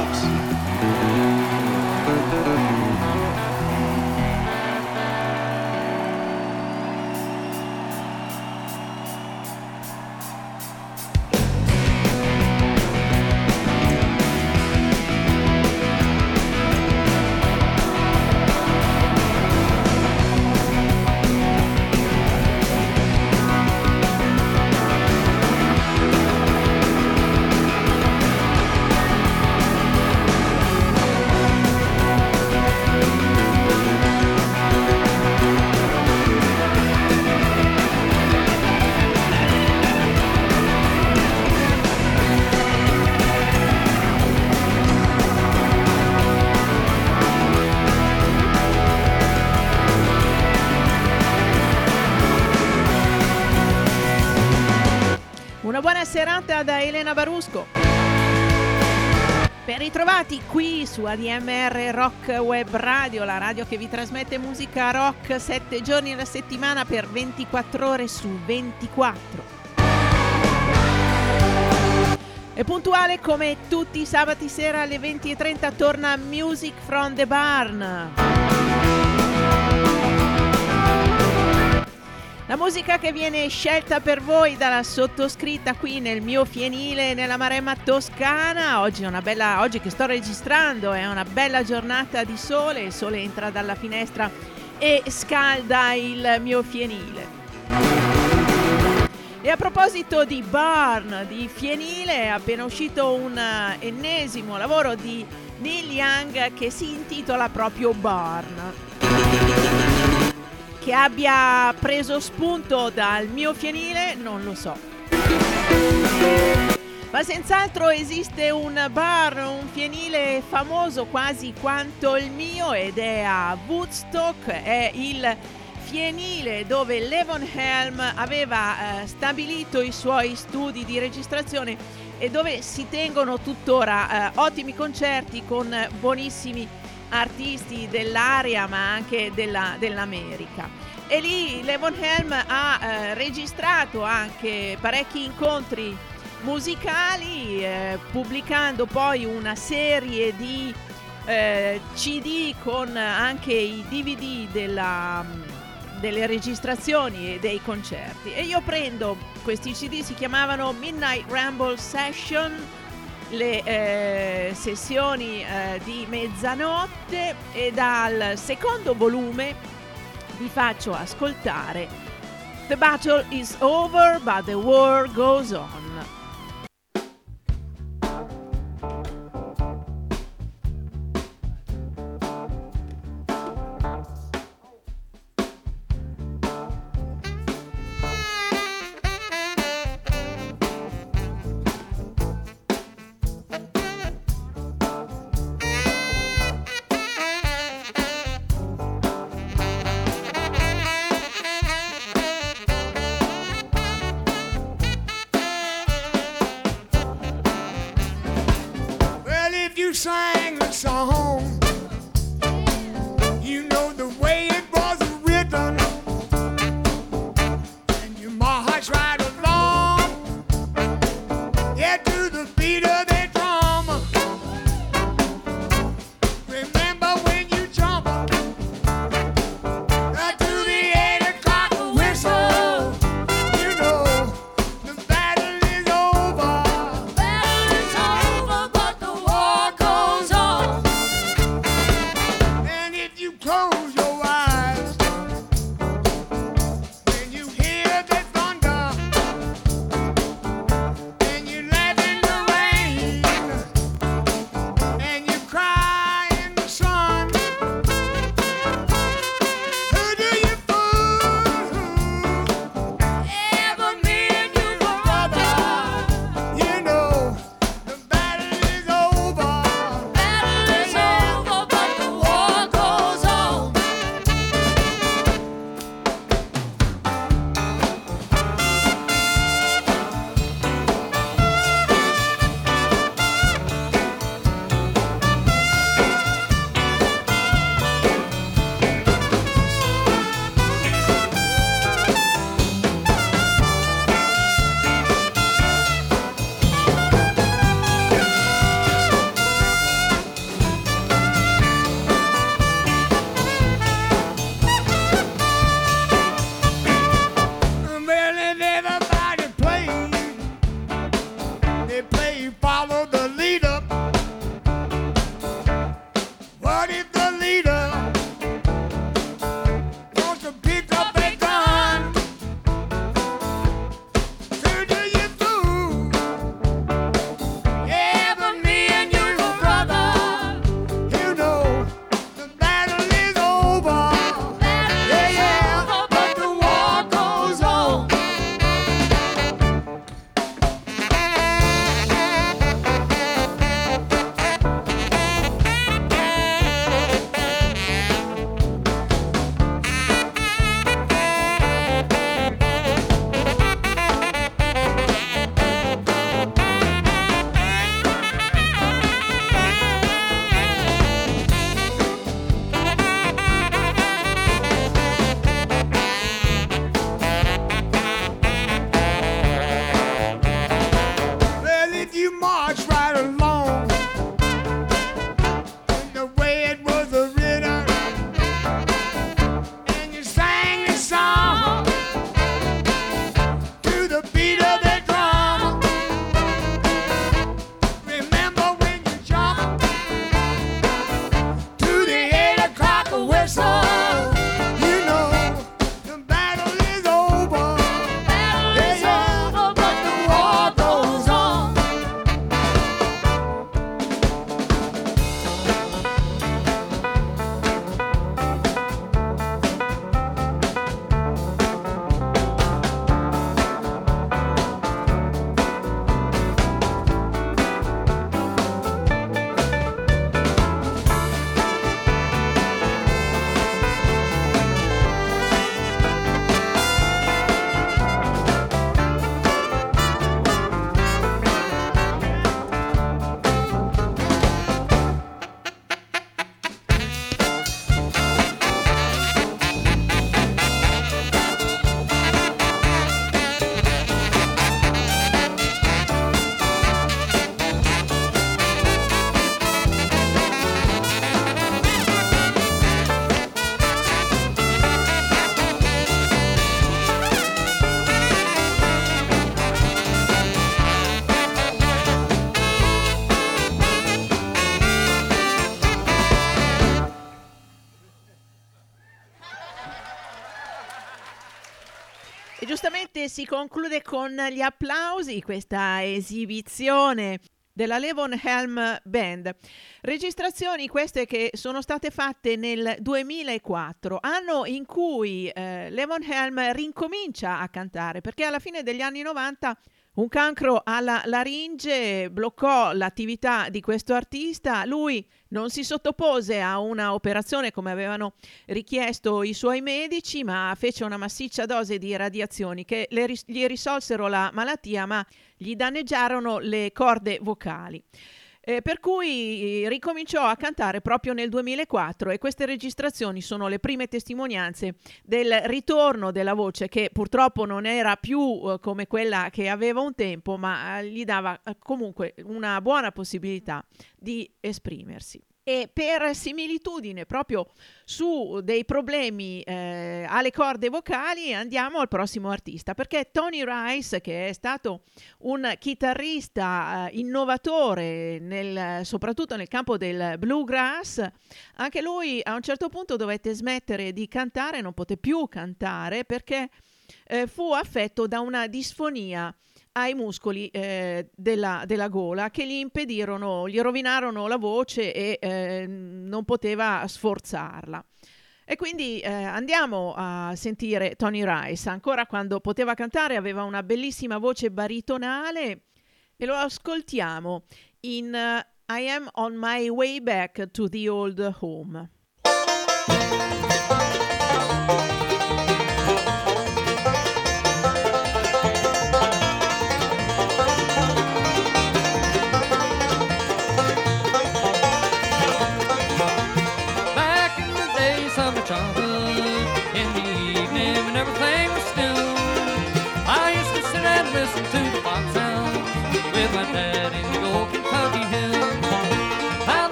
out. Buona serata da Elena Barusco. Ben ritrovati qui su ADMR Rock Web Radio, la radio che vi trasmette musica rock 7 giorni alla settimana per 24 ore su 24. E puntuale come tutti i sabati sera alle 20.30 torna Music from the Barn. La musica che viene scelta per voi dalla sottoscritta qui nel mio fienile nella Maremma Toscana. Oggi, è una bella, oggi che sto registrando è una bella giornata di sole, il sole entra dalla finestra e scalda il mio fienile. E a proposito di barn, di fienile, è appena uscito un eh, ennesimo lavoro di Neil Young che si intitola proprio Barn che abbia preso spunto dal mio fienile non lo so. Ma senz'altro esiste un bar, un fienile famoso quasi quanto il mio ed è a Woodstock, è il fienile dove Levon Helm aveva eh, stabilito i suoi studi di registrazione e dove si tengono tuttora eh, ottimi concerti con buonissimi artisti dell'area ma anche della, dell'America. E lì Levon Helm ha eh, registrato anche parecchi incontri musicali, eh, pubblicando poi una serie di eh, CD con anche i DVD della, delle registrazioni e dei concerti. E io prendo questi CD, si chiamavano Midnight Ramble Session le eh, sessioni eh, di mezzanotte e dal secondo volume vi faccio ascoltare The battle is over but the war goes on. Si conclude con gli applausi questa esibizione della Levon Helm Band. Registrazioni queste che sono state fatte nel 2004, anno in cui eh, Levon Helm rincomincia a cantare, perché alla fine degli anni 90 un cancro alla laringe bloccò l'attività di questo artista. Lui non si sottopose a una operazione come avevano richiesto i suoi medici, ma fece una massiccia dose di radiazioni che gli risolsero la malattia, ma gli danneggiarono le corde vocali. Eh, per cui eh, ricominciò a cantare proprio nel 2004 e queste registrazioni sono le prime testimonianze del ritorno della voce che purtroppo non era più eh, come quella che aveva un tempo, ma eh, gli dava eh, comunque una buona possibilità di esprimersi e per similitudine proprio su dei problemi eh, alle corde vocali andiamo al prossimo artista perché Tony Rice che è stato un chitarrista eh, innovatore nel, soprattutto nel campo del bluegrass anche lui a un certo punto dovette smettere di cantare non poté più cantare perché eh, fu affetto da una disfonia ai muscoli eh, della, della, gola che gli impedirono, gli rovinarono la voce e eh, non poteva sforzarla. E quindi eh, andiamo a sentire Tony Rice, ancora quando poteva cantare aveva una bellissima voce baritonale e lo ascoltiamo in uh, I am on my way back to the old home.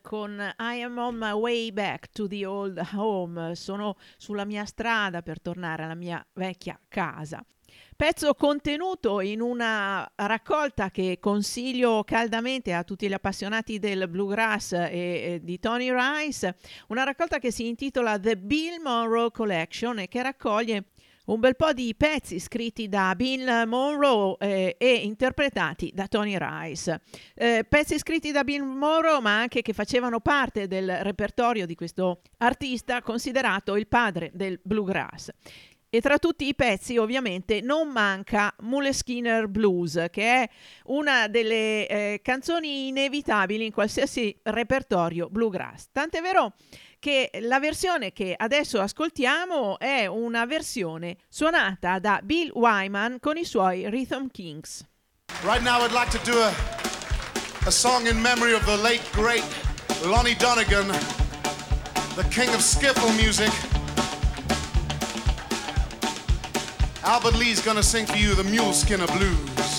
Con I am on my way back to the old home, sono sulla mia strada per tornare alla mia vecchia casa. Pezzo contenuto in una raccolta che consiglio caldamente a tutti gli appassionati del bluegrass e, e di Tony Rice, una raccolta che si intitola The Bill Monroe Collection e che raccoglie un bel po' di pezzi scritti da Bill Monroe eh, e interpretati da Tony Rice. Eh, pezzi scritti da Bill Monroe ma anche che facevano parte del repertorio di questo artista considerato il padre del bluegrass. E tra tutti i pezzi ovviamente non manca Muleskinner Blues, che è una delle eh, canzoni inevitabili in qualsiasi repertorio bluegrass. Tant'è vero che la versione che adesso ascoltiamo è una versione suonata da Bill Wyman con i suoi Rhythm Kings. Right now I'd like to do a, a song in memory of the late great Lonnie Donegan, the king of skiffle music. Albert Lee's gonna sing for you the Mule Skinner Blues.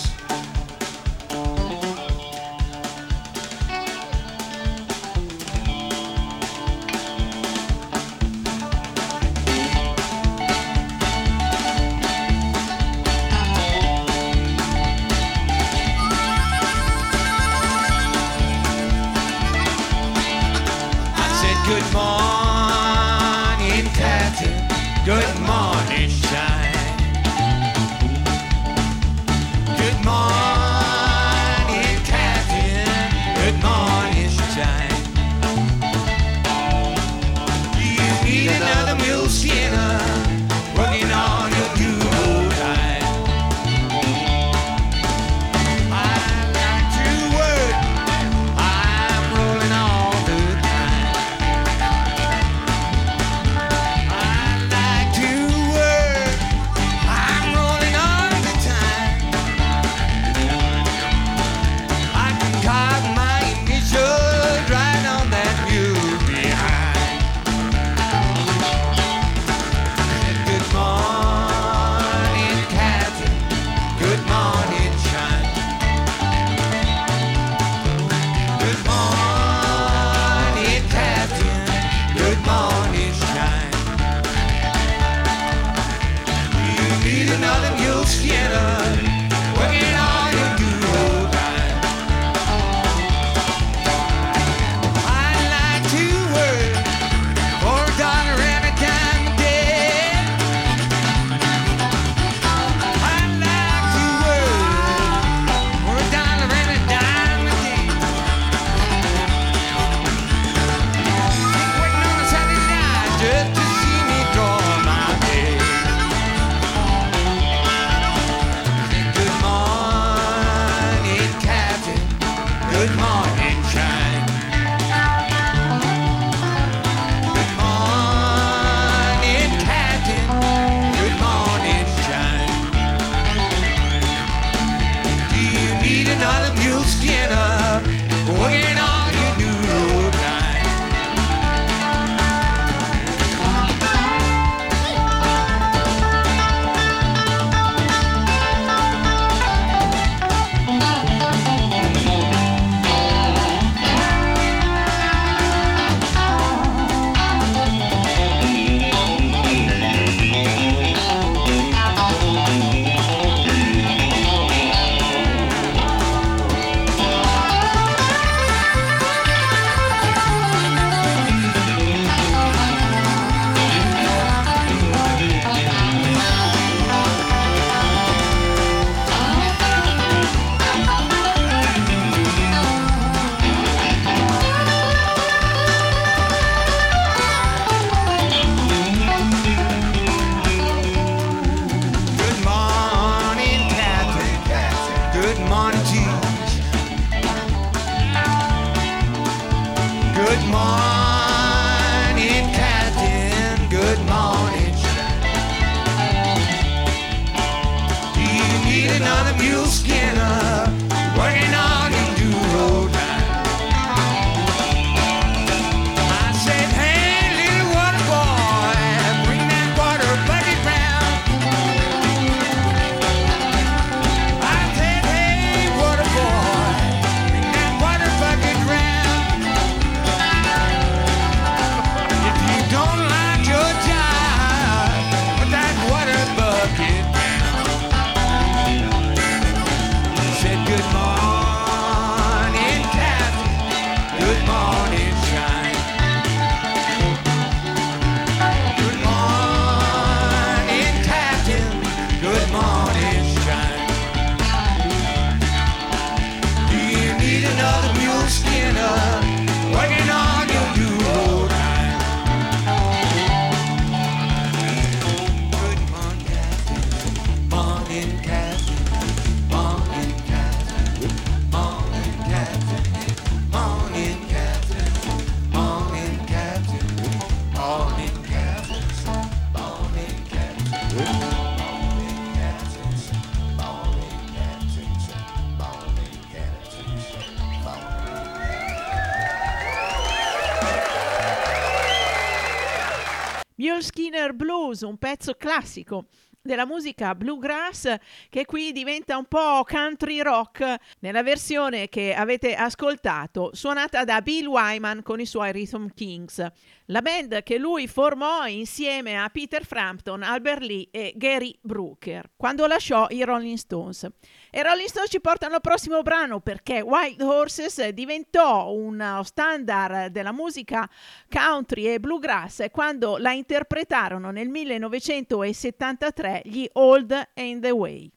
Blues, un pezzo classico della musica bluegrass che qui diventa un po' country rock nella versione che avete ascoltato suonata da Bill Wyman con i suoi Rhythm Kings la band che lui formò insieme a Peter Frampton, Albert Lee e Gary Brooker quando lasciò i Rolling Stones. E Rolling Stones ci portano al prossimo brano perché Wild Horses diventò un standard della musica country e bluegrass quando la interpretarono nel 1973 gli Old and the Way.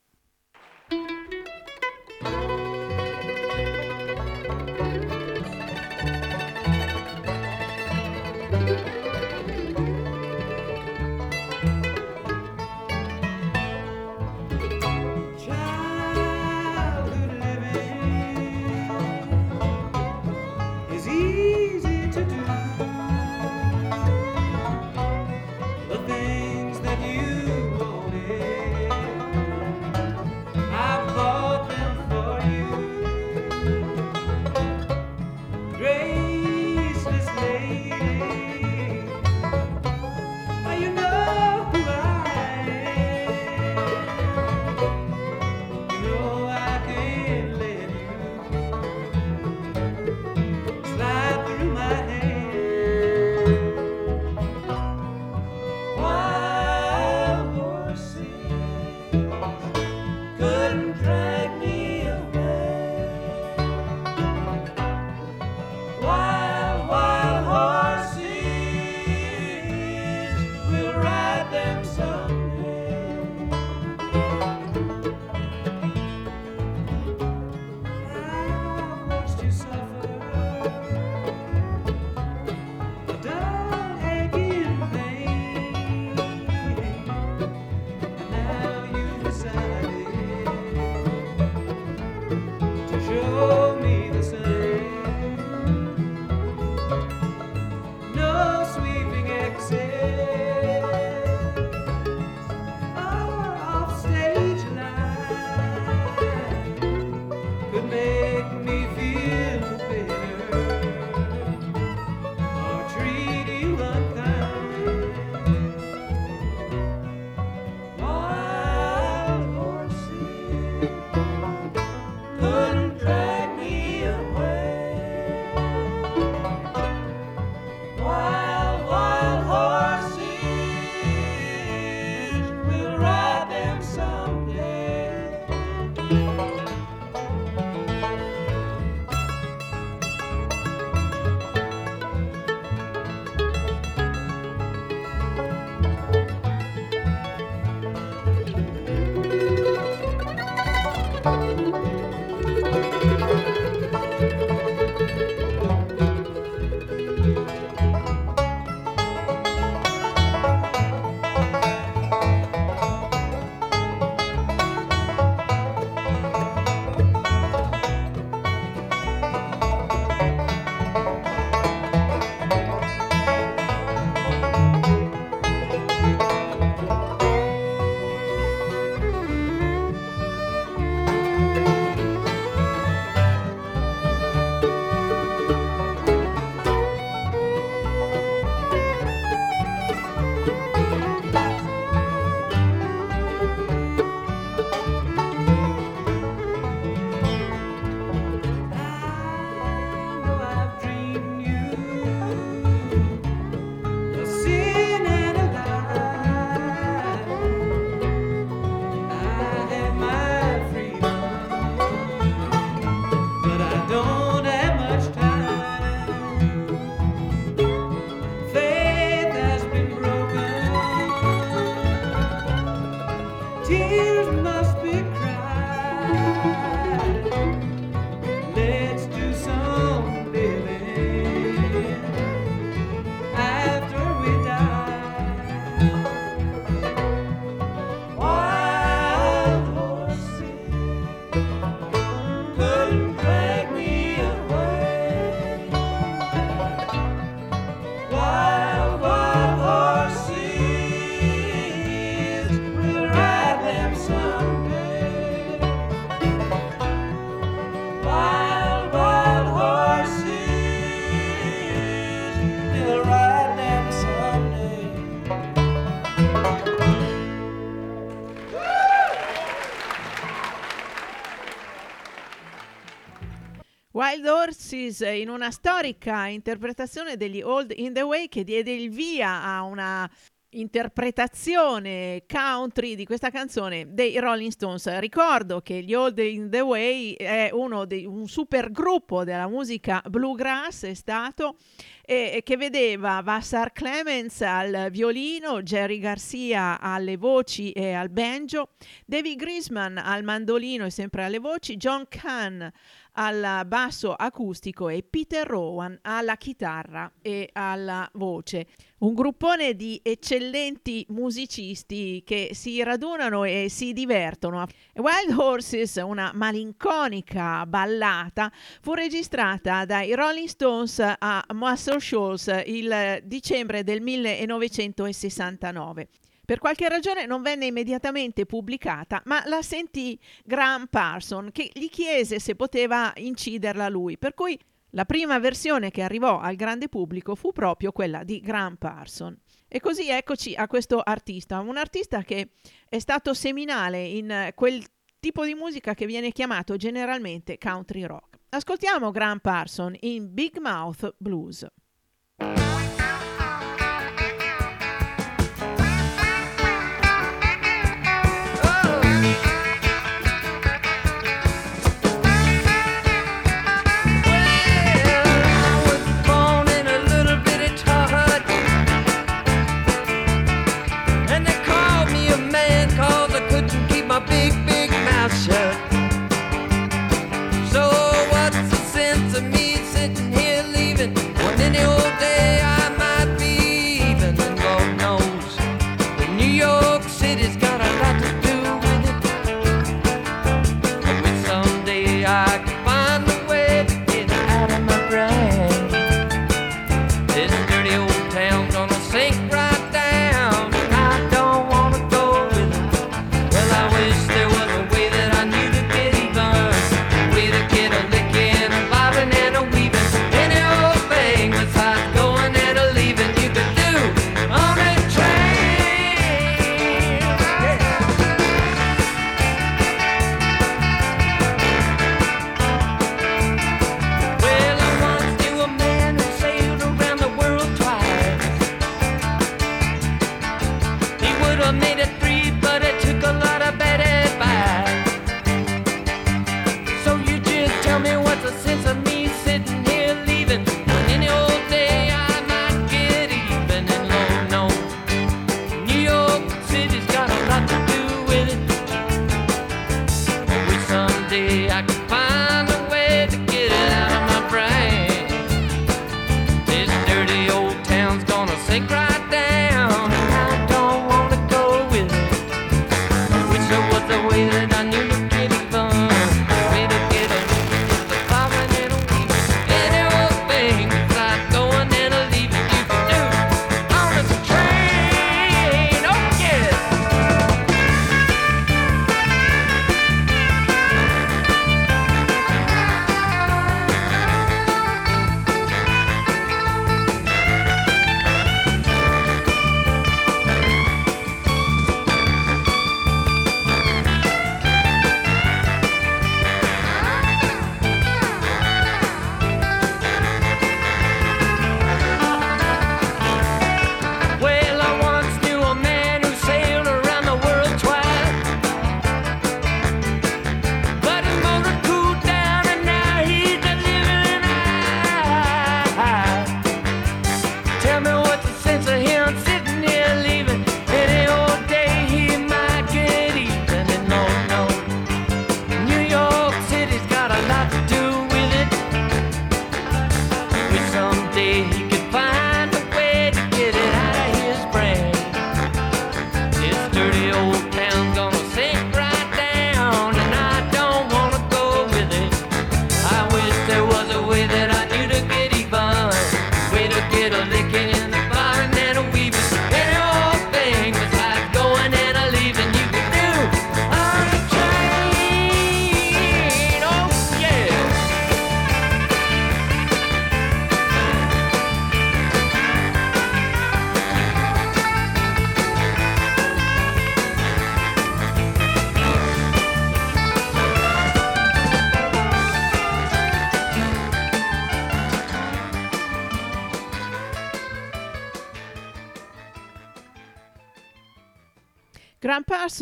Wild Horses in una storica interpretazione degli Old in the Way che diede il via a una interpretazione country di questa canzone dei Rolling Stones. Ricordo che gli Old in the Way è uno dei, un super gruppo della musica bluegrass, è stato e, che vedeva Vassar Clemens al violino, Jerry Garcia alle voci e al banjo, David Grisman al mandolino e sempre alle voci, John Kahn al basso acustico e Peter Rowan alla chitarra e alla voce. Un gruppone di eccellenti musicisti che si radunano e si divertono. Wild Horses, una malinconica ballata, fu registrata dai Rolling Stones a Muscle Shoals il dicembre del 1969. Per qualche ragione non venne immediatamente pubblicata, ma la sentì Graham Parson che gli chiese se poteva inciderla lui, per cui la prima versione che arrivò al grande pubblico fu proprio quella di Graham Parson. E così eccoci a questo artista, un artista che è stato seminale in quel tipo di musica che viene chiamato generalmente country rock. Ascoltiamo Graham Parson in Big Mouth Blues.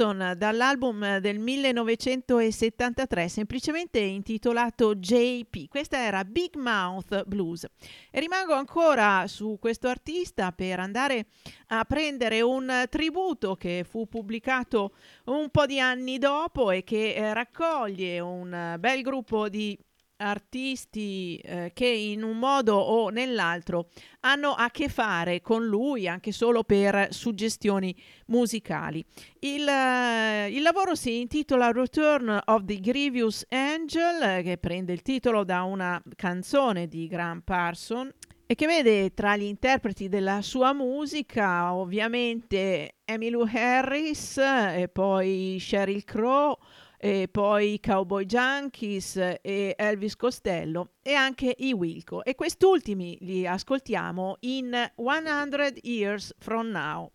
Parson dall'album del 1973 semplicemente intitolato JP. Questa era Big Mouth Blues. E rimango ancora su questo artista per andare a prendere un tributo che fu pubblicato un po' di anni dopo e che eh, raccoglie un bel gruppo di artisti eh, che in un modo o nell'altro hanno a che fare con lui anche solo per suggestioni musicali. Il, uh, il lavoro si intitola Return of the Grievous Angel, che prende il titolo da una canzone di Graham Parson e che vede tra gli interpreti della sua musica ovviamente Emmylou Harris e poi Sheryl Crow e poi i Cowboy Junkies e Elvis Costello e anche i Wilco e quest'ultimi li ascoltiamo in 100 Years From Now.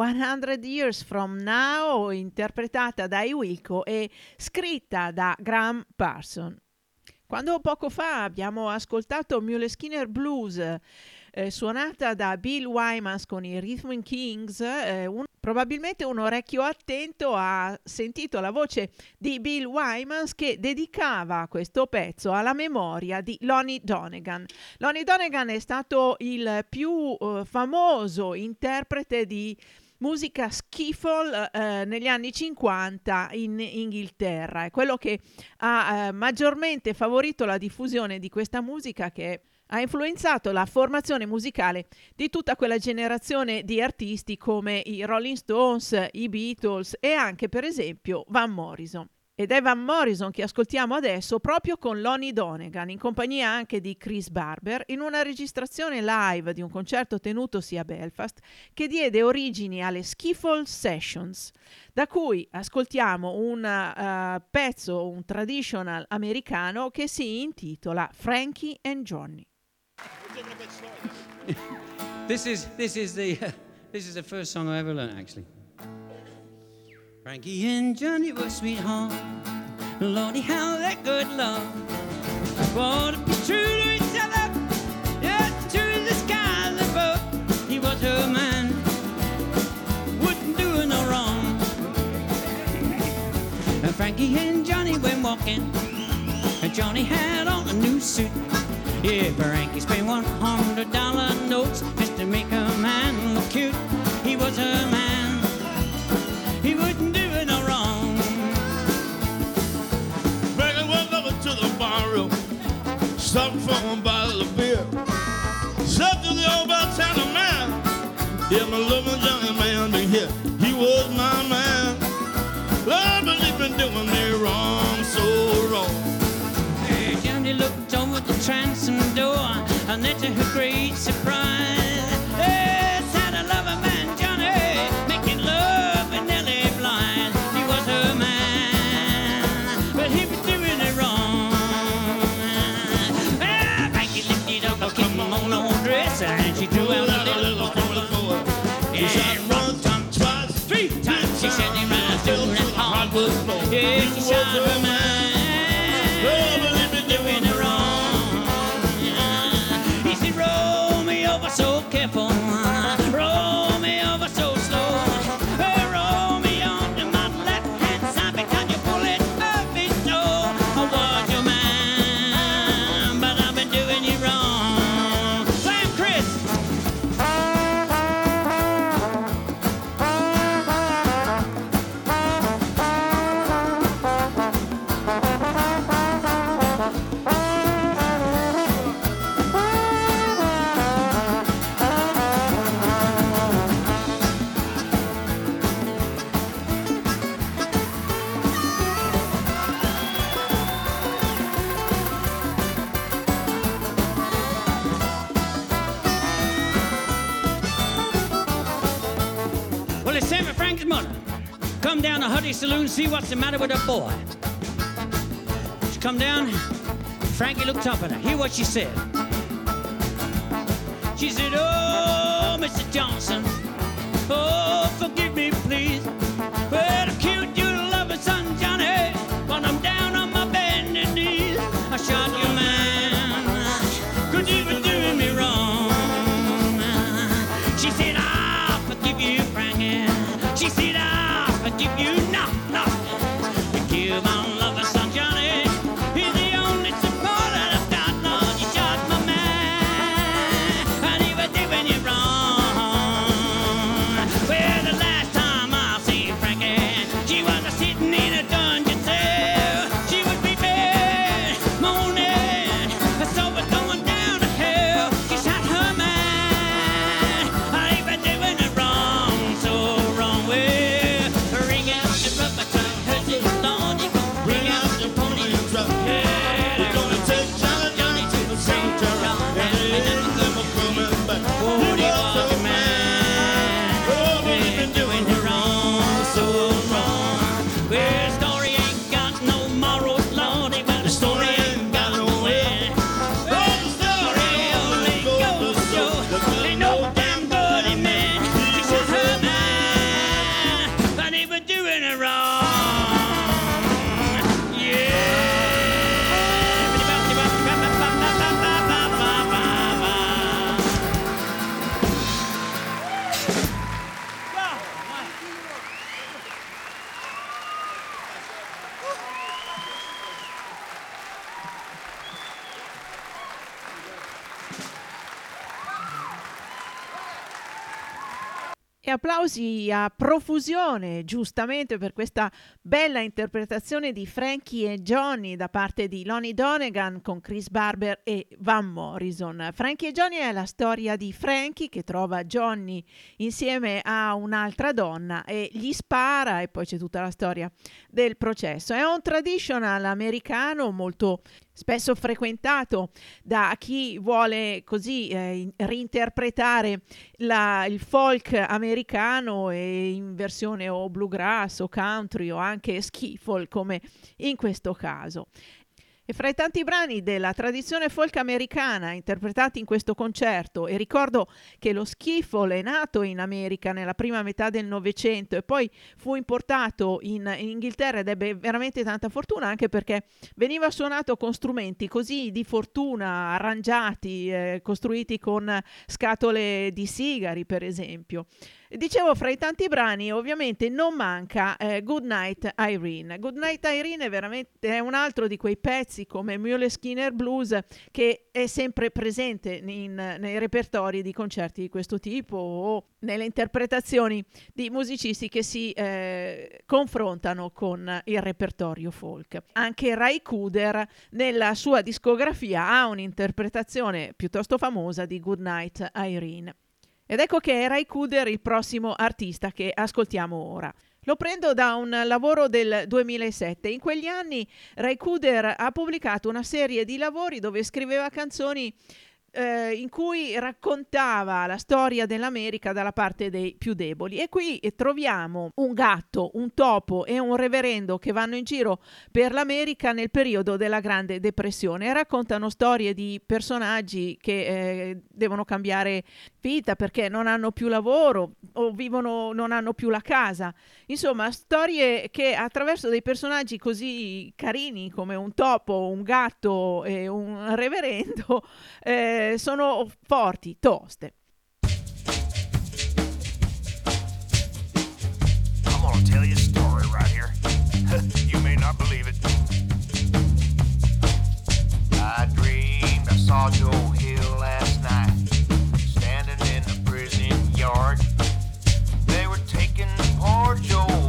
100 Years From Now, interpretata da Wilco e scritta da Graham Parson. Quando poco fa abbiamo ascoltato Mule Skinner Blues, eh, suonata da Bill Wymans con i Rhythm Kings, eh, un, probabilmente un orecchio attento ha sentito la voce di Bill Wymans che dedicava questo pezzo alla memoria di Lonnie Donegan. Lonnie Donegan è stato il più eh, famoso interprete di musica skiffle eh, negli anni 50 in Inghilterra. È quello che ha eh, maggiormente favorito la diffusione di questa musica che ha influenzato la formazione musicale di tutta quella generazione di artisti come i Rolling Stones, i Beatles e anche per esempio Van Morrison. Ed è Van Morrison che ascoltiamo adesso proprio con Lonnie Donegan, in compagnia anche di Chris Barber, in una registrazione live di un concerto tenutosi a Belfast che diede origini alle Skiffle Sessions, da cui ascoltiamo un uh, pezzo, un traditional americano che si intitola Frankie and Johnny. this is this is the this is the first song I ever learned actually. Frankie and Johnny were sweetheart. Lordy, how that good love. Want to be true to each other. Yeah, true to the skies above. He was her man. Wouldn't do no wrong. And Frankie and Johnny went walking. And Johnny had on a new suit. Yeah, Frankie spent one hundred dollar notes just to make a man look cute. He was her man. He wouldn't barroom, stopped for a bottle of beer. To the old bartender man, yeah, my loving young man been here. He was my man. Lord, but he been doing me wrong, so wrong. Hey, Johnny looked over the transom door, and to her great surprise, was born. Yeah, she shined her mind. See what's the matter with her boy. She come down, Frankie looked up at her. Hear what she said. She said, Oh, Mr. Johnson, oh, forgive me, please. E applausi a profusione, giustamente, per questa bella interpretazione di Frankie e Johnny da parte di Lonnie Donegan con Chris Barber e Van Morrison. Frankie e Johnny è la storia di Frankie che trova Johnny insieme a un'altra donna e gli spara e poi c'è tutta la storia del processo. È un traditional americano molto spesso frequentato da chi vuole così eh, in- reinterpretare la- il folk americano in versione o bluegrass o country o anche skiffle come in questo caso. E fra i tanti brani della tradizione folk americana interpretati in questo concerto, e ricordo che lo skiffle è nato in America nella prima metà del Novecento e poi fu importato in, in, Inghilterra ed ebbe veramente tanta fortuna anche perché veniva suonato con strumenti così di fortuna, arrangiati, eh, costruiti con scatole di sigari per esempio. Dicevo, fra i tanti brani ovviamente non manca eh, Goodnight Irene. Goodnight Irene è veramente è un altro di quei pezzi come Mule Skinner Blues che è sempre presente in, nei repertori di concerti di questo tipo o nelle interpretazioni di musicisti che si eh, confrontano con il repertorio folk. Anche Ray Kuder nella sua discografia ha un'interpretazione piuttosto famosa di Goodnight Irene. Ed ecco che è Ray Kuder il prossimo artista che ascoltiamo ora. Lo prendo da un lavoro del 2007. In quegli anni Ray Kuder ha pubblicato una serie di lavori dove scriveva canzoni eh, in cui raccontava la storia dell'America dalla parte dei più deboli. E qui troviamo un gatto, un topo e un reverendo che vanno in giro per l'America nel periodo della Grande Depressione e raccontano storie di personaggi che eh, devono cambiare vita perché non hanno più lavoro o vivono, non hanno più la casa. Insomma, storie che attraverso dei personaggi così carini come un topo, un gatto e un reverendo eh, sono forti, toste. I'm gonna tell you a story right here. you may not believe it. I dreamed I saw Joe They were taking poor Joe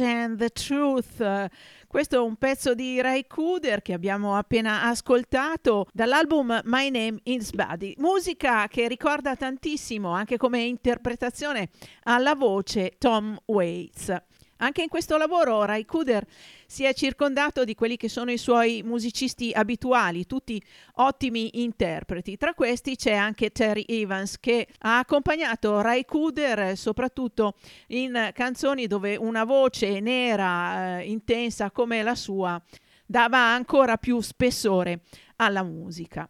and the Truth. Questo è un pezzo di Ray Cooder che abbiamo appena ascoltato dall'album My Name is Buddy. Musica che ricorda tantissimo, anche come interpretazione, alla voce Tom Waits. Anche in questo lavoro Rai Kuder si è circondato di quelli che sono i suoi musicisti abituali, tutti ottimi interpreti. Tra questi c'è anche Terry Evans che ha accompagnato Rai Kuder eh, soprattutto in canzoni dove una voce nera, eh, intensa come la sua, dava ancora più spessore alla musica.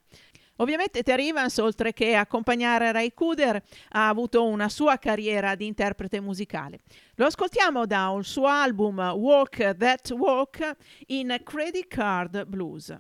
Ovviamente Terry Evans, oltre che accompagnare Ray Cooder, ha avuto una sua carriera di interprete musicale. Lo ascoltiamo da un suo album Walk That Walk in Credit Card Blues.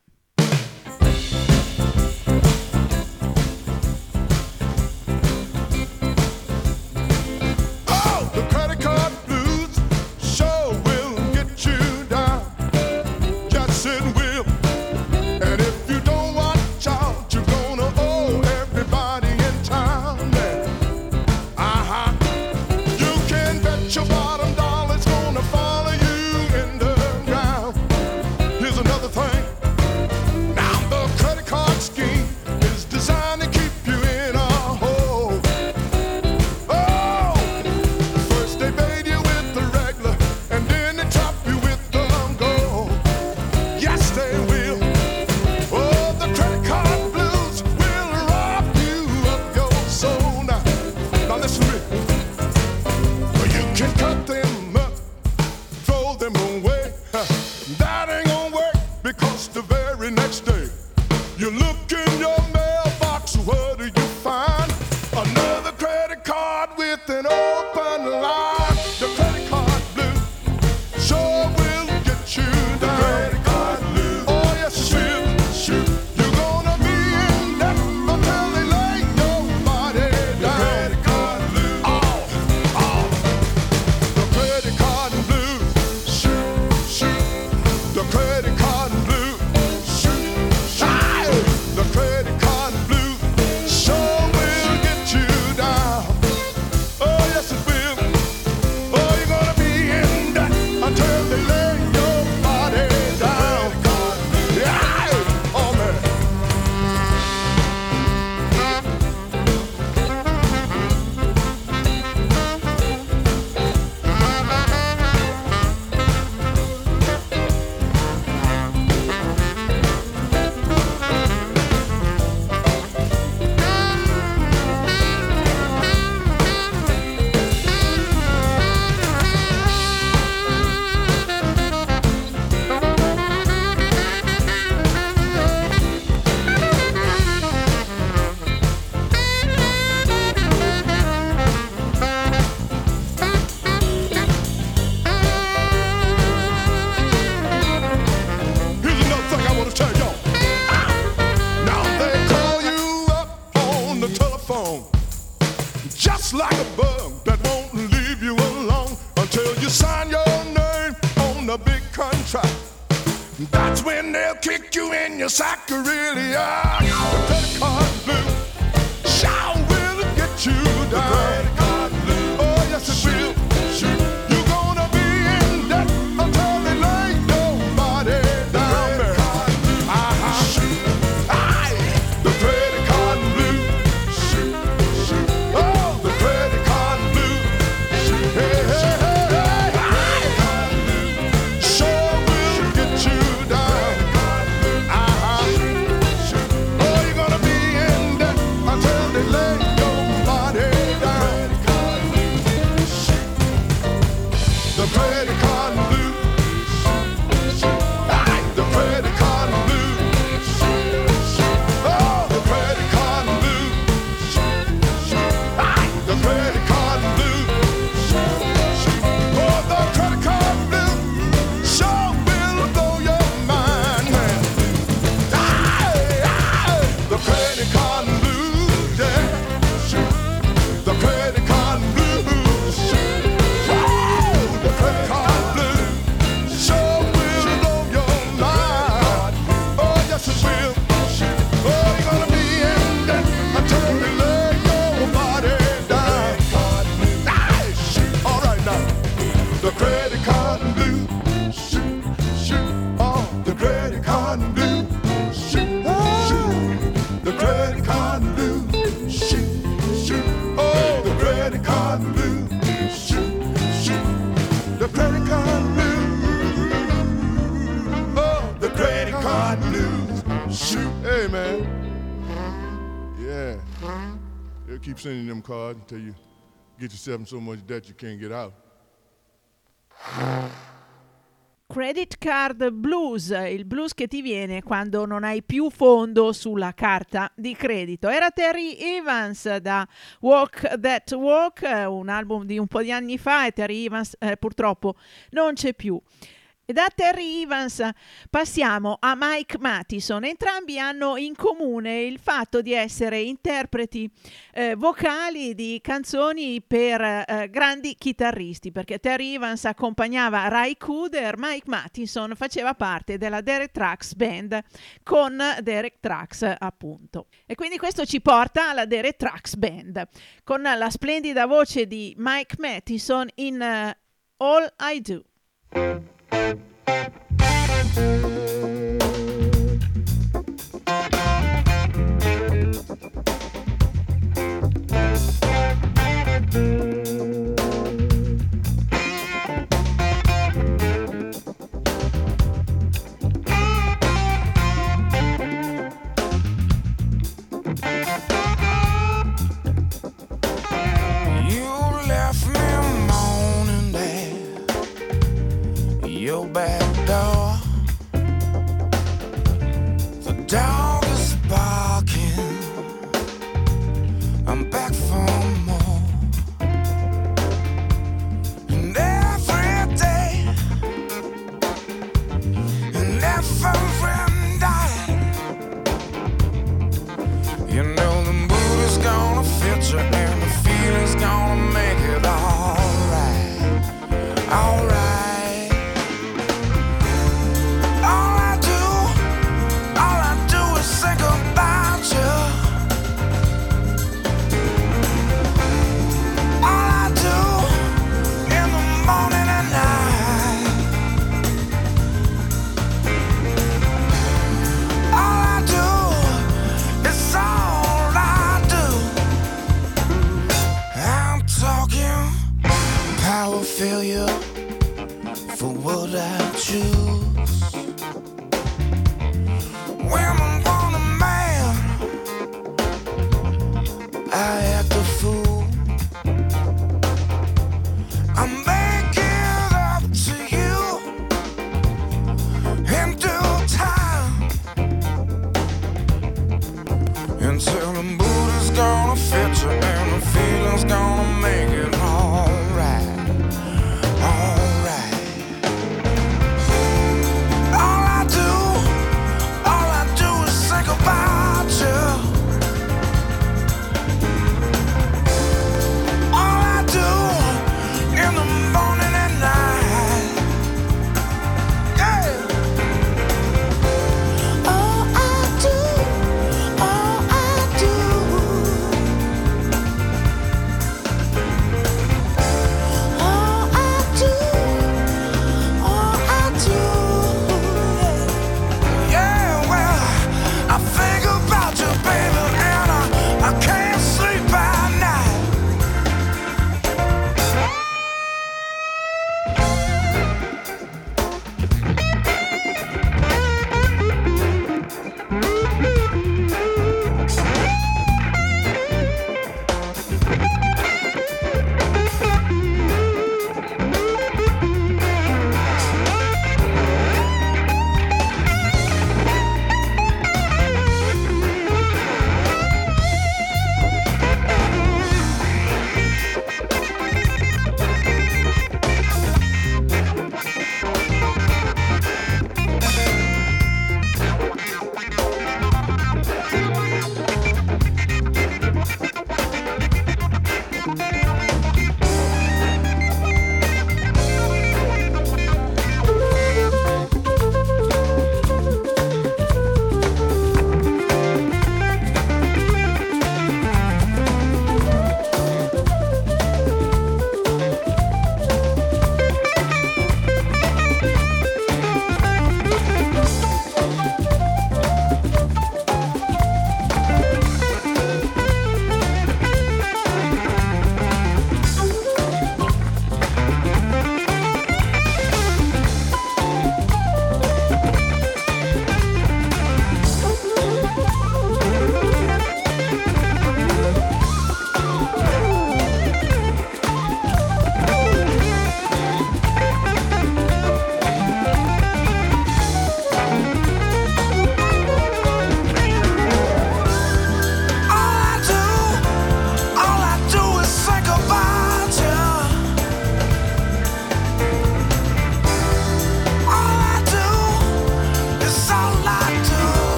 Until you get yourself in so much debt you can't get out. Credit card blues, il blues che ti viene quando non hai più fondo sulla carta di credito. Era Terry Evans da Walk That Walk, un album di un po' di anni fa e Terry Evans eh, purtroppo non c'è più. E da Terry Evans passiamo a Mike Mattison. Entrambi hanno in comune il fatto di essere interpreti eh, vocali di canzoni per eh, grandi chitarristi, perché Terry Evans accompagnava Ray Cooder, Mike Mattison faceva parte della Derek Trax Band con Derek Trax, appunto. E quindi questo ci porta alla Derek Trax Band con la splendida voce di Mike Mattison in uh, All I Do. You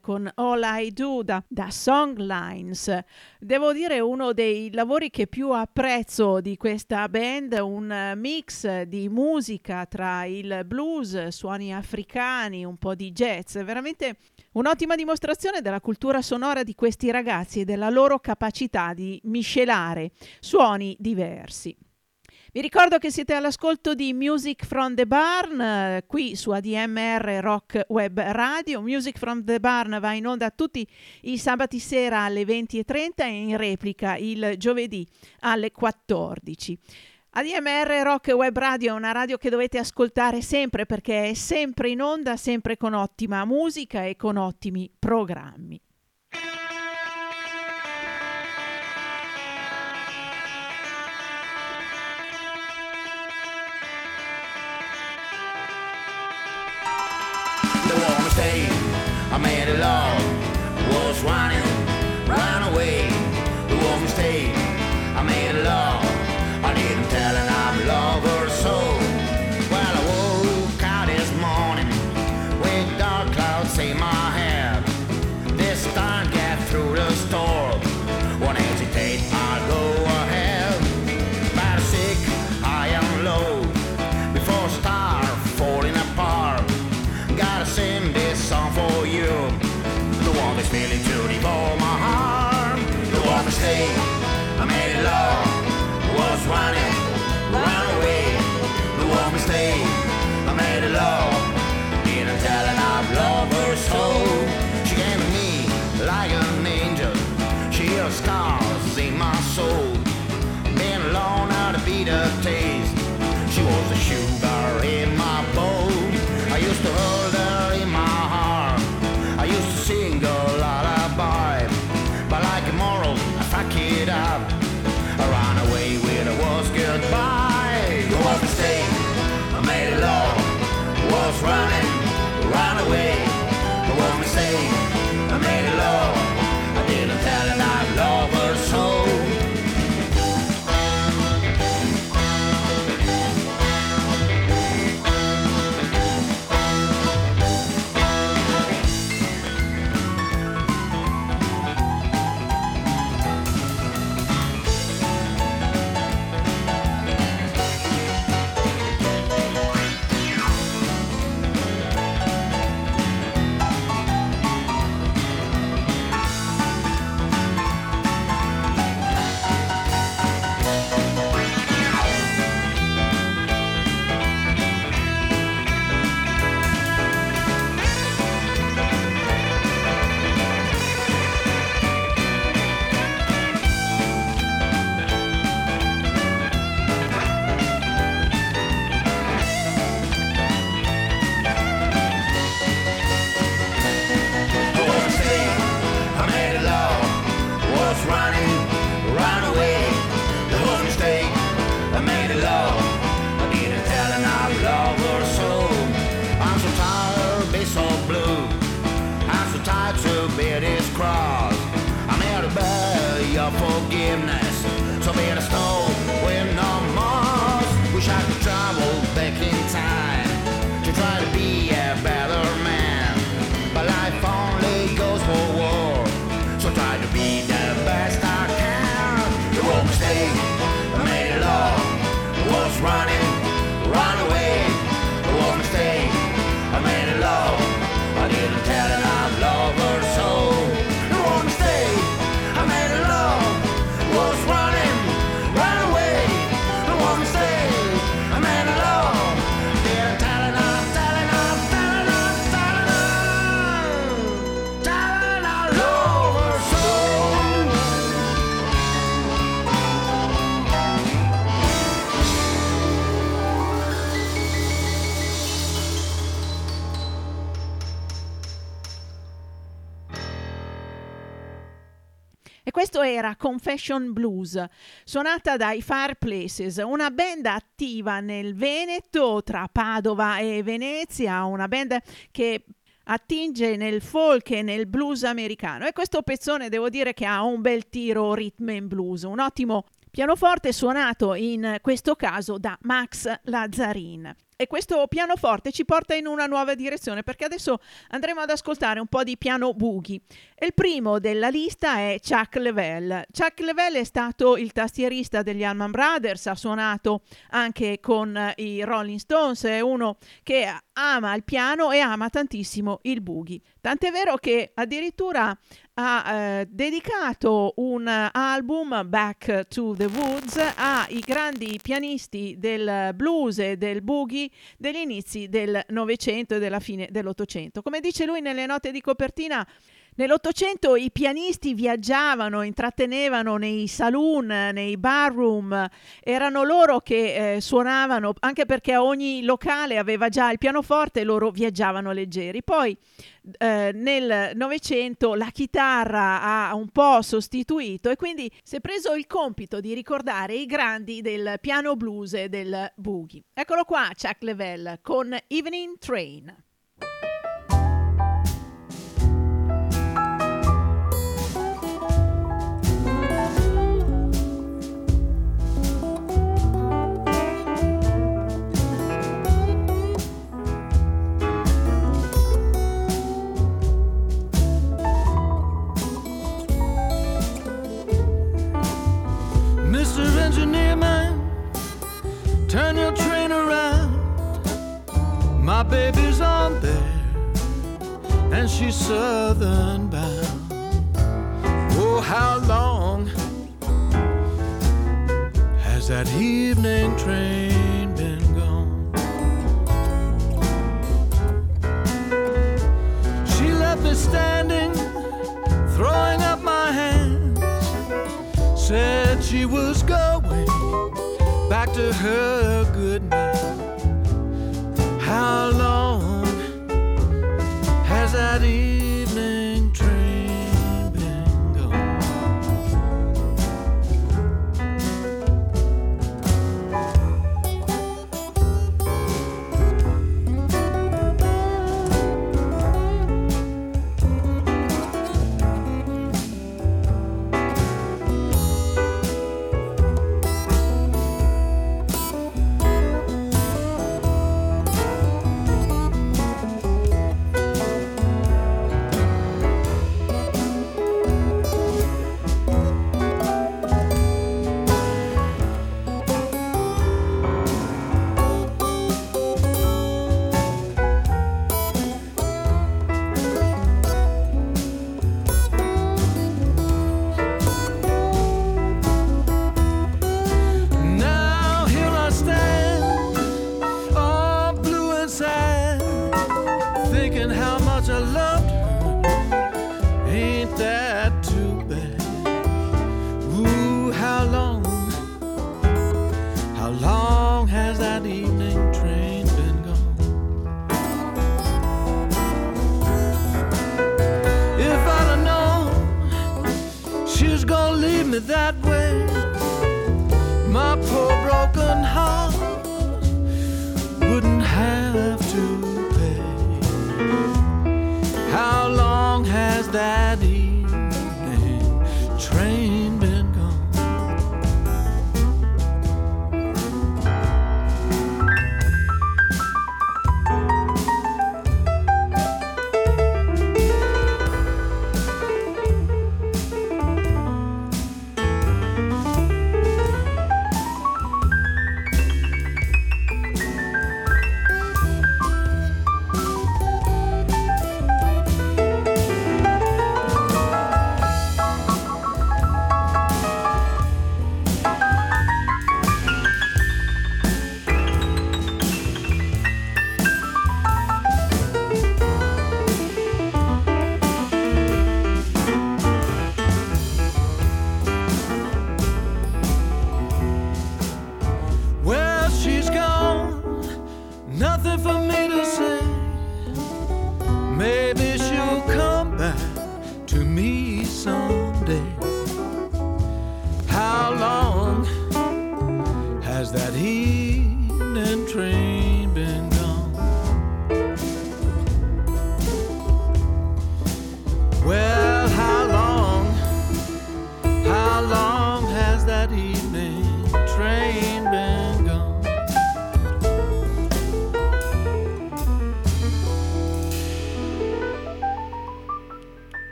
Con All I Do da, da Songlines. Devo dire uno dei lavori che più apprezzo di questa band, un mix di musica tra il blues, suoni africani, un po' di jazz, veramente un'ottima dimostrazione della cultura sonora di questi ragazzi e della loro capacità di miscelare suoni diversi. Vi ricordo che siete all'ascolto di Music from the Barn eh, qui su ADMR Rock Web Radio. Music from the Barn va in onda tutti i sabati sera alle 20.30 e in replica il giovedì alle 14.00. ADMR Rock Web Radio è una radio che dovete ascoltare sempre perché è sempre in onda, sempre con ottima musica e con ottimi programmi. I made a law, was running? era Confession Blues, suonata dai Fireplaces, una band attiva nel Veneto tra Padova e Venezia, una band che attinge nel folk e nel blues americano. E questo pezzone devo dire che ha un bel tiro rhythm and blues, un ottimo Pianoforte suonato in questo caso da Max Lazzarin. E questo pianoforte ci porta in una nuova direzione perché adesso andremo ad ascoltare un po' di piano. E il primo della lista è Chuck Level. Chuck Level è stato il tastierista degli Allman Brothers, ha suonato anche con i Rolling Stones, è uno che ama il piano e ama tantissimo il boogie. Tant'è vero che addirittura ha eh, dedicato un album Back to the Woods ai grandi pianisti del blues e del boogie degli inizi del Novecento e della fine dell'Ottocento. Come dice lui nelle note di copertina, Nell'Ottocento i pianisti viaggiavano, intrattenevano nei saloon, nei barroom, erano loro che eh, suonavano, anche perché ogni locale aveva già il pianoforte e loro viaggiavano leggeri. Poi eh, nel Novecento la chitarra ha un po' sostituito e quindi si è preso il compito di ricordare i grandi del piano blues e del boogie. Eccolo qua, Chuck Level con Evening Train.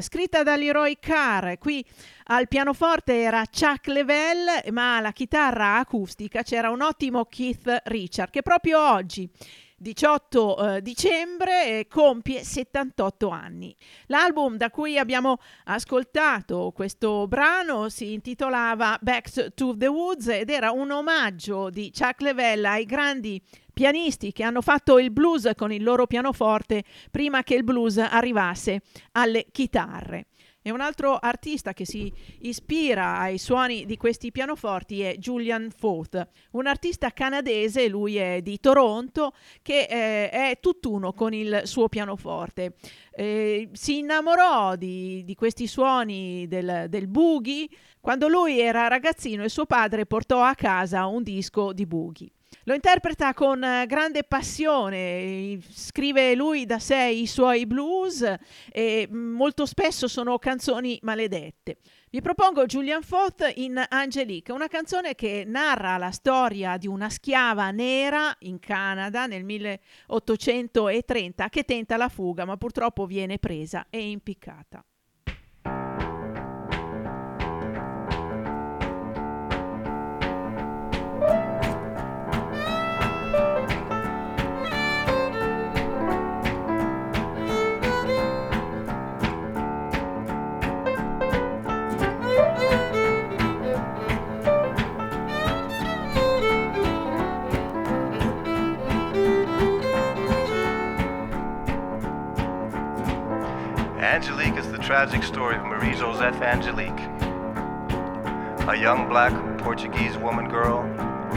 Scritta da Leroy Carr. Qui al pianoforte era Chuck Level, ma alla chitarra acustica c'era un ottimo Keith Richard che proprio oggi 18 eh, dicembre eh, compie 78 anni. L'album da cui abbiamo ascoltato questo brano si intitolava Back to the Woods ed era un omaggio di Chuck Level ai grandi pianisti che hanno fatto il blues con il loro pianoforte prima che il blues arrivasse alle chitarre. E un altro artista che si ispira ai suoni di questi pianoforti è Julian Forth, un artista canadese, lui è di Toronto, che eh, è tutt'uno con il suo pianoforte. Eh, si innamorò di, di questi suoni del, del boogie quando lui era ragazzino e suo padre portò a casa un disco di boogie. Lo interpreta con eh, grande passione, scrive lui da sé i suoi blues e molto spesso sono canzoni maledette. Vi propongo Julian Foth in Angelique, una canzone che narra la storia di una schiava nera in Canada nel 1830 che tenta la fuga ma purtroppo viene presa e impiccata. Tragic story of Marie Joseph Angelique, a young black Portuguese woman girl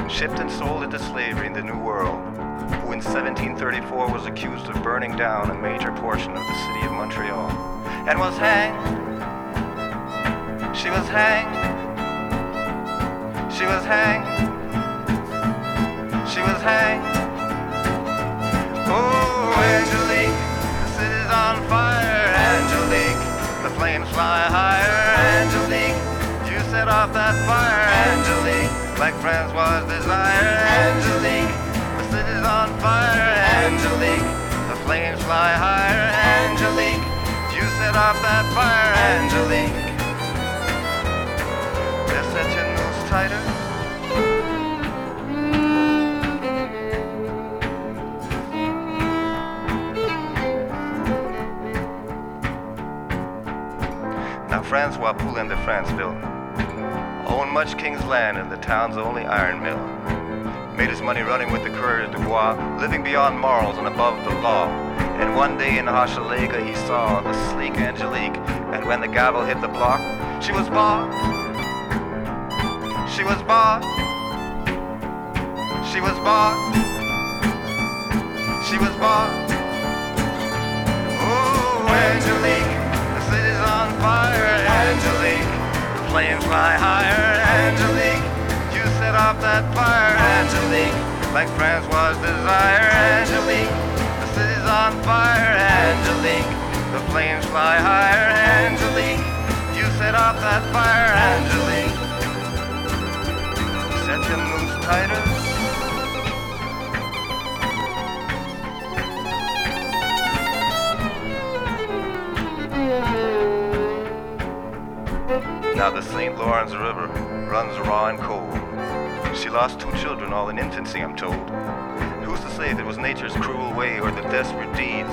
shipped and sold into slavery in the New World, who in 1734 was accused of burning down a major portion of the city of Montreal and was hanged. She was hanged. She was hanged. She was hanged. Oh, Angelique, fly higher. Angelique, you set off that fire. Angelique, like Francois' desire. Angelique, the city's on fire. Angelique, the flames fly higher. Angelique, you set off that fire. Angelique, Now Francois Poulin de Franceville owned much king's land and the town's only iron mill. Made his money running with the coureurs de bois, living beyond morals and above the law. And one day in Hochelaga he saw the sleek Angelique, and when the gavel hit the block, she was bought. She was bought. She was bought. She was bought. Oh, Angelique, fire. Angelique, the flames fly higher. Angelique, you set off that fire. Angelique, like Francois' desire. Angelique, the city's on fire. Angelique, the flames fly higher. Angelique, you set off that fire. Angelique, set your noose tighter. Now the St. Lawrence River runs raw and cold. She lost two children all in infancy, I'm told. Who's to say that it was nature's cruel way or the desperate deeds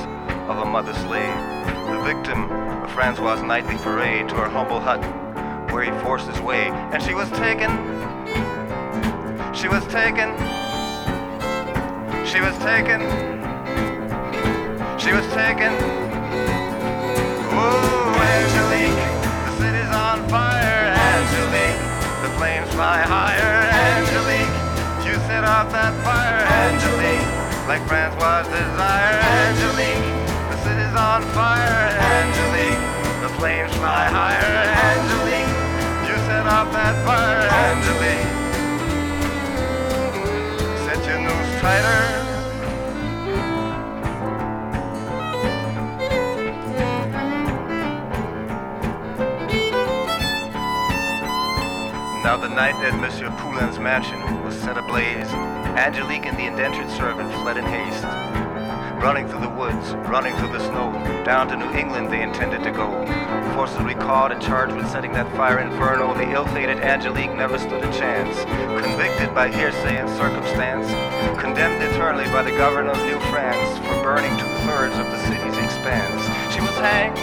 of a mother slave? The victim of Francois' nightly parade to her humble hut where he forced his way, and she was taken. She was taken. She was taken. She was taken. Oh, Angelique, flames fly higher. Angelique, you set off that fire. Angelique, like Francois' desire. Angelique, the city's on fire. Angelique, the flames fly higher. Angelique, you set off that fire. Angelique, set your noose tighter. Now the night at Monsieur Poulin's mansion was set ablaze. Angelique and the indentured servant fled in haste. running through the woods, running through the snow. Down to New England they intended to go. Forcibly caught and charged with setting that fire inferno, the ill-fated Angelique never stood a chance. Convicted by hearsay and circumstance, condemned eternally by the governor of New France for burning two-thirds of the city's expanse. She was hanged.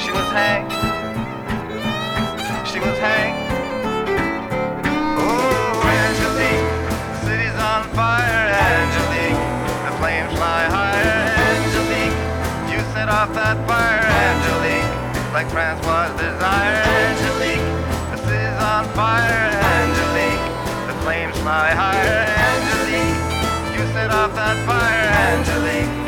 She was hanged. Was hanged. Oh, Angelique, the city's on fire, Angelique. The flames fly higher, Angelique. You set off that fire, Angelique. Like Francois' desire, Angelique. The city's on fire, Angelique. The flames fly higher, Angelique. You set off that fire, Angelique.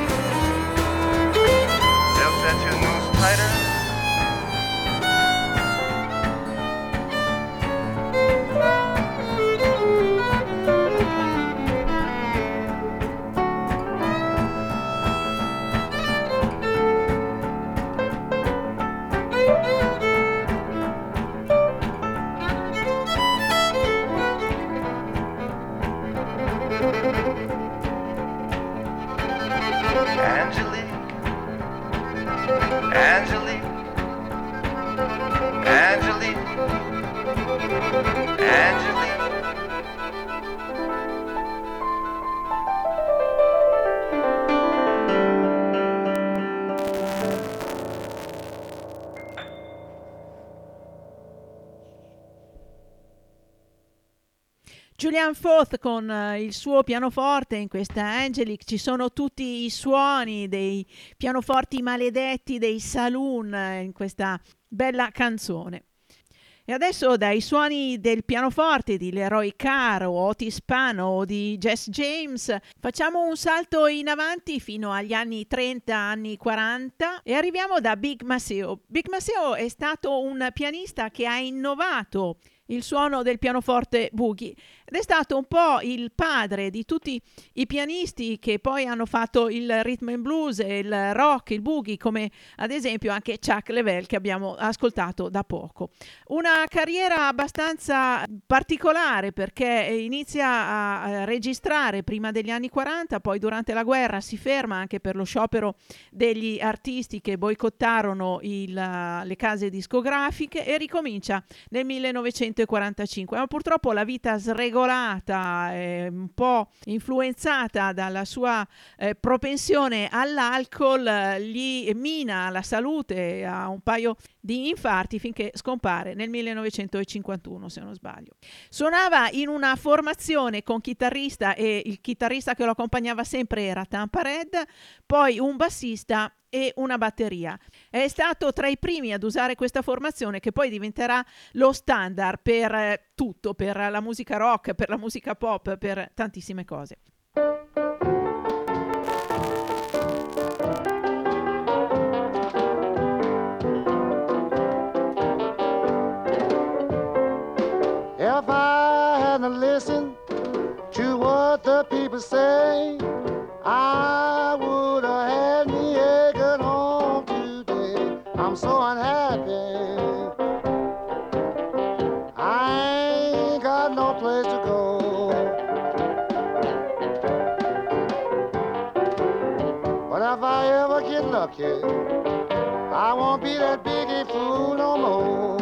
Julian Foth con eh, il suo pianoforte in questa Angelic ci sono tutti i suoni dei pianoforti maledetti dei saloon eh, in questa bella canzone. E adesso dai suoni del pianoforte di Leroy Carr o Otis Pano o di Jess James facciamo un salto in avanti fino agli anni 30, anni 40 e arriviamo da Big Maceo. Big Maceo è stato un pianista che ha innovato il suono del pianoforte boogie ed è stato un po' il padre di tutti i pianisti che poi hanno fatto il rhythm and blues, il rock, il boogie, come ad esempio anche Chuck Level che abbiamo ascoltato da poco. Una carriera abbastanza particolare perché inizia a registrare prima degli anni 40, poi durante la guerra si ferma anche per lo sciopero degli artisti che boicottarono il, le case discografiche e ricomincia nel 1945. Ma purtroppo la vita sregolata, eh, un po' influenzata dalla sua eh, propensione all'alcol, eh, gli mina la salute a un paio di infarti finché scompare nel 1951, se non sbaglio. Suonava in una formazione con chitarrista e il chitarrista che lo accompagnava sempre era Tampa Red, poi un bassista e una batteria. È stato tra i primi ad usare questa formazione che poi diventerà lo standard per eh, tutto, per la musica rock, per la musica pop, per tantissime cose. If I hadn't listened to what the people say, I would I'm so unhappy. I ain't got no place to go. But if I ever get lucky, I won't be that biggie fool no more.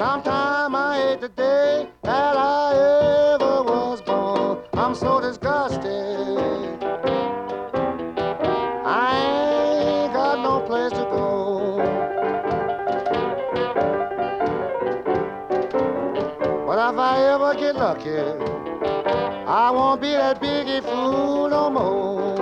Sometime I hate the day that I ever was born. I'm so disgusted. I ain't got no place to go. But if I ever get lucky, I won't be that biggie fool no more.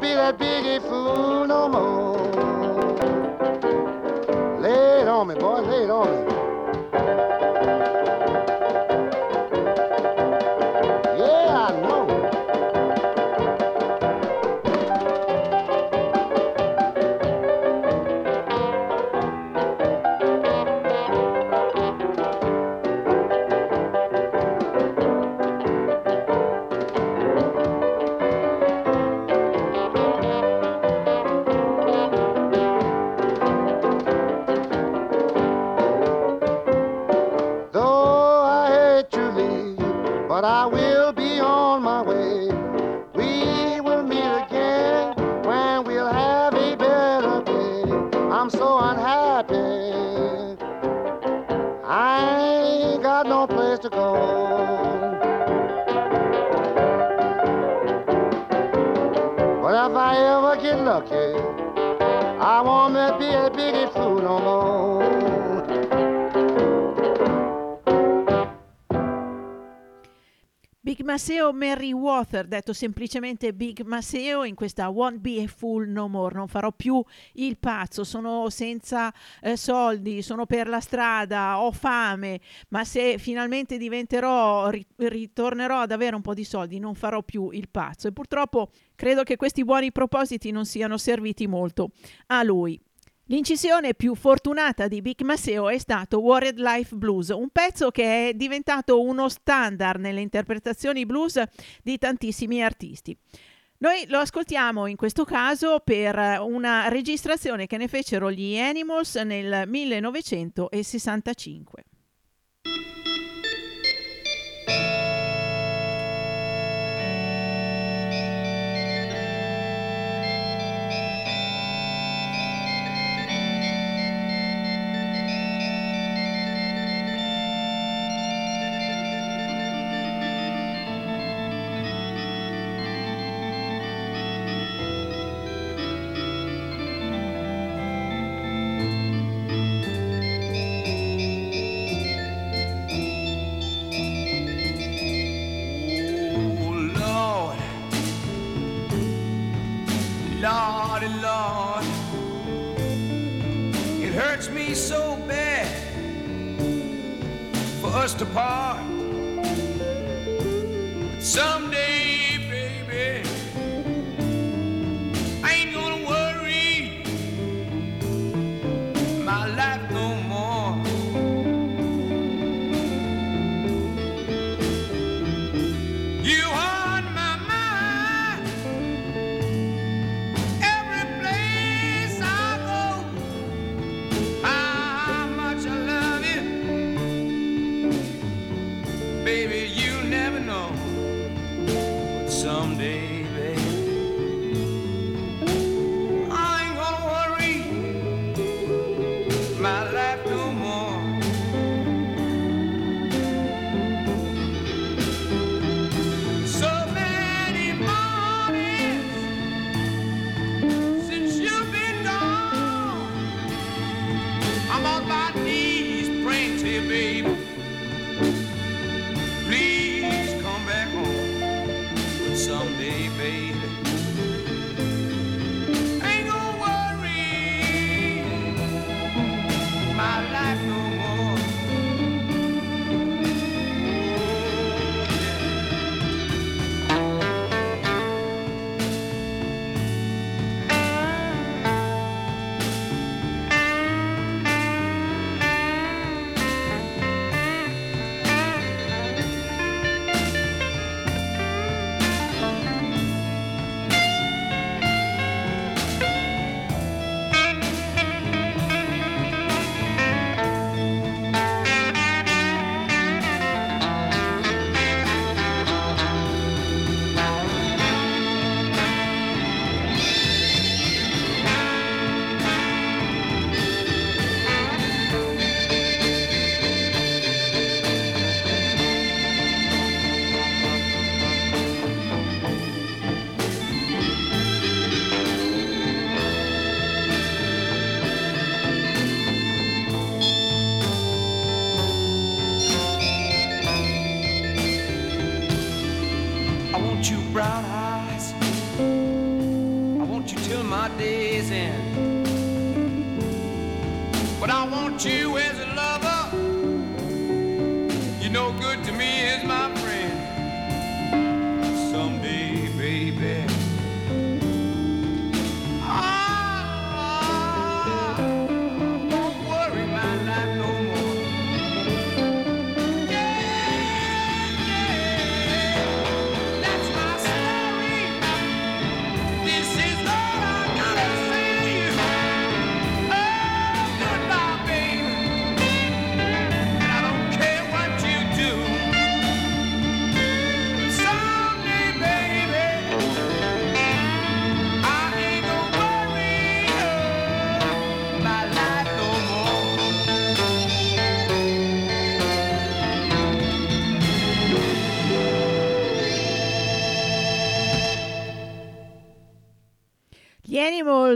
Be that biggie fool no more. I ain't got no place to go. But if I ever get lucky, I won't be a biggie fool no more. Big Maceo Merriweather, detto semplicemente Big Maceo, in questa Won't Be a Fool No More, non farò più il pazzo, sono senza eh, soldi, sono per la strada, ho fame, ma se finalmente diventerò, ri- ritornerò ad avere un po' di soldi, non farò più il pazzo. E purtroppo credo che questi buoni propositi non siano serviti molto a lui. L'incisione più fortunata di Big Maceo è stato Worried Life Blues, un pezzo che è diventato uno standard nelle interpretazioni blues di tantissimi artisti. Noi lo ascoltiamo in questo caso per una registrazione che ne fecero gli Animals nel 1965.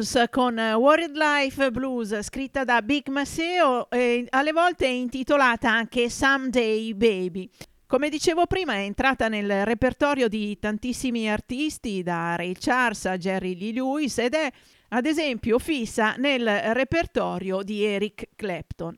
Animals con eh, Worried Life Blues, scritta da Big Maceo, e alle volte intitolata anche Someday Baby. Come dicevo prima, è entrata nel repertorio di tantissimi artisti, da Ray Charles a Jerry Lee Lewis, ed è ad esempio fissa nel repertorio di Eric Clapton.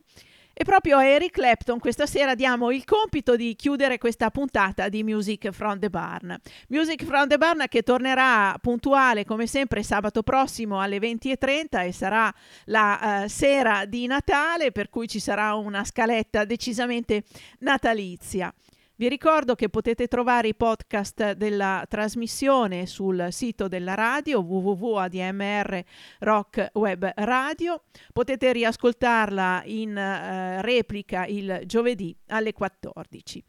E proprio a Eric Clapton questa sera diamo il compito di chiudere questa puntata di Music from the Barn. Music from the Barn che tornerà puntuale come sempre sabato prossimo alle 20.30 e sarà la eh, sera di Natale per cui ci sarà una scaletta decisamente natalizia. Vi ricordo che potete trovare i podcast della trasmissione sul sito della radio www.admr Rock Web Radio. Potete riascoltarla in eh, replica il giovedì alle 14.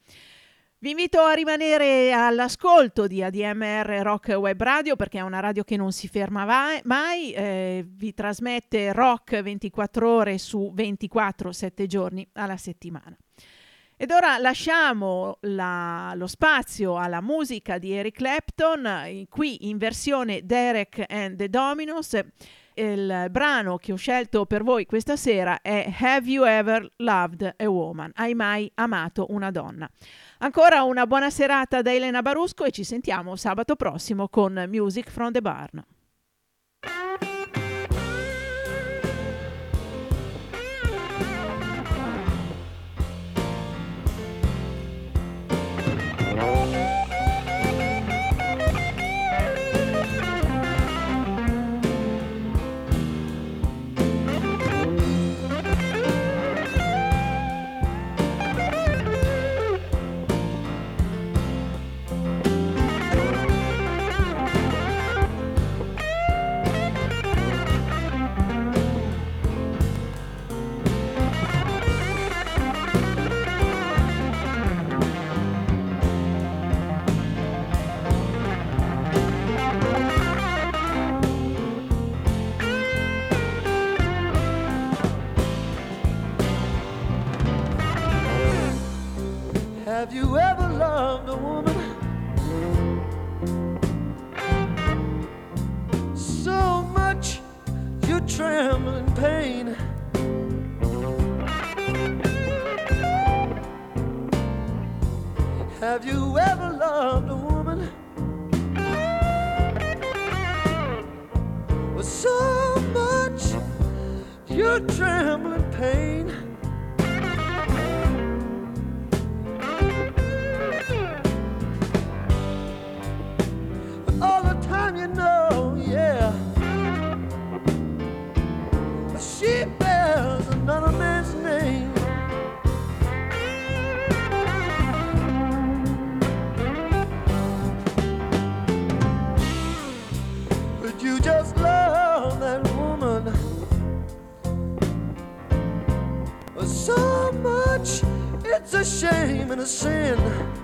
Vi invito a rimanere all'ascolto di ADMR Rock Web Radio perché è una radio che non si ferma mai, eh, vi trasmette rock 24 ore su 24, 7 giorni alla settimana. Ed ora lasciamo la- lo spazio alla musica di Eric Clapton, eh, qui in versione Derek and the Dominos. Il brano che ho scelto per voi questa sera è Have You Ever Loved a Woman? Hai mai amato una donna? Ancora una buona serata da Elena Barusco e ci sentiamo sabato prossimo con Music from the Barn. Have you ever loved a woman so much you tremble in pain? Have you ever loved a woman with so much you tremble in pain? It's a shame and a sin.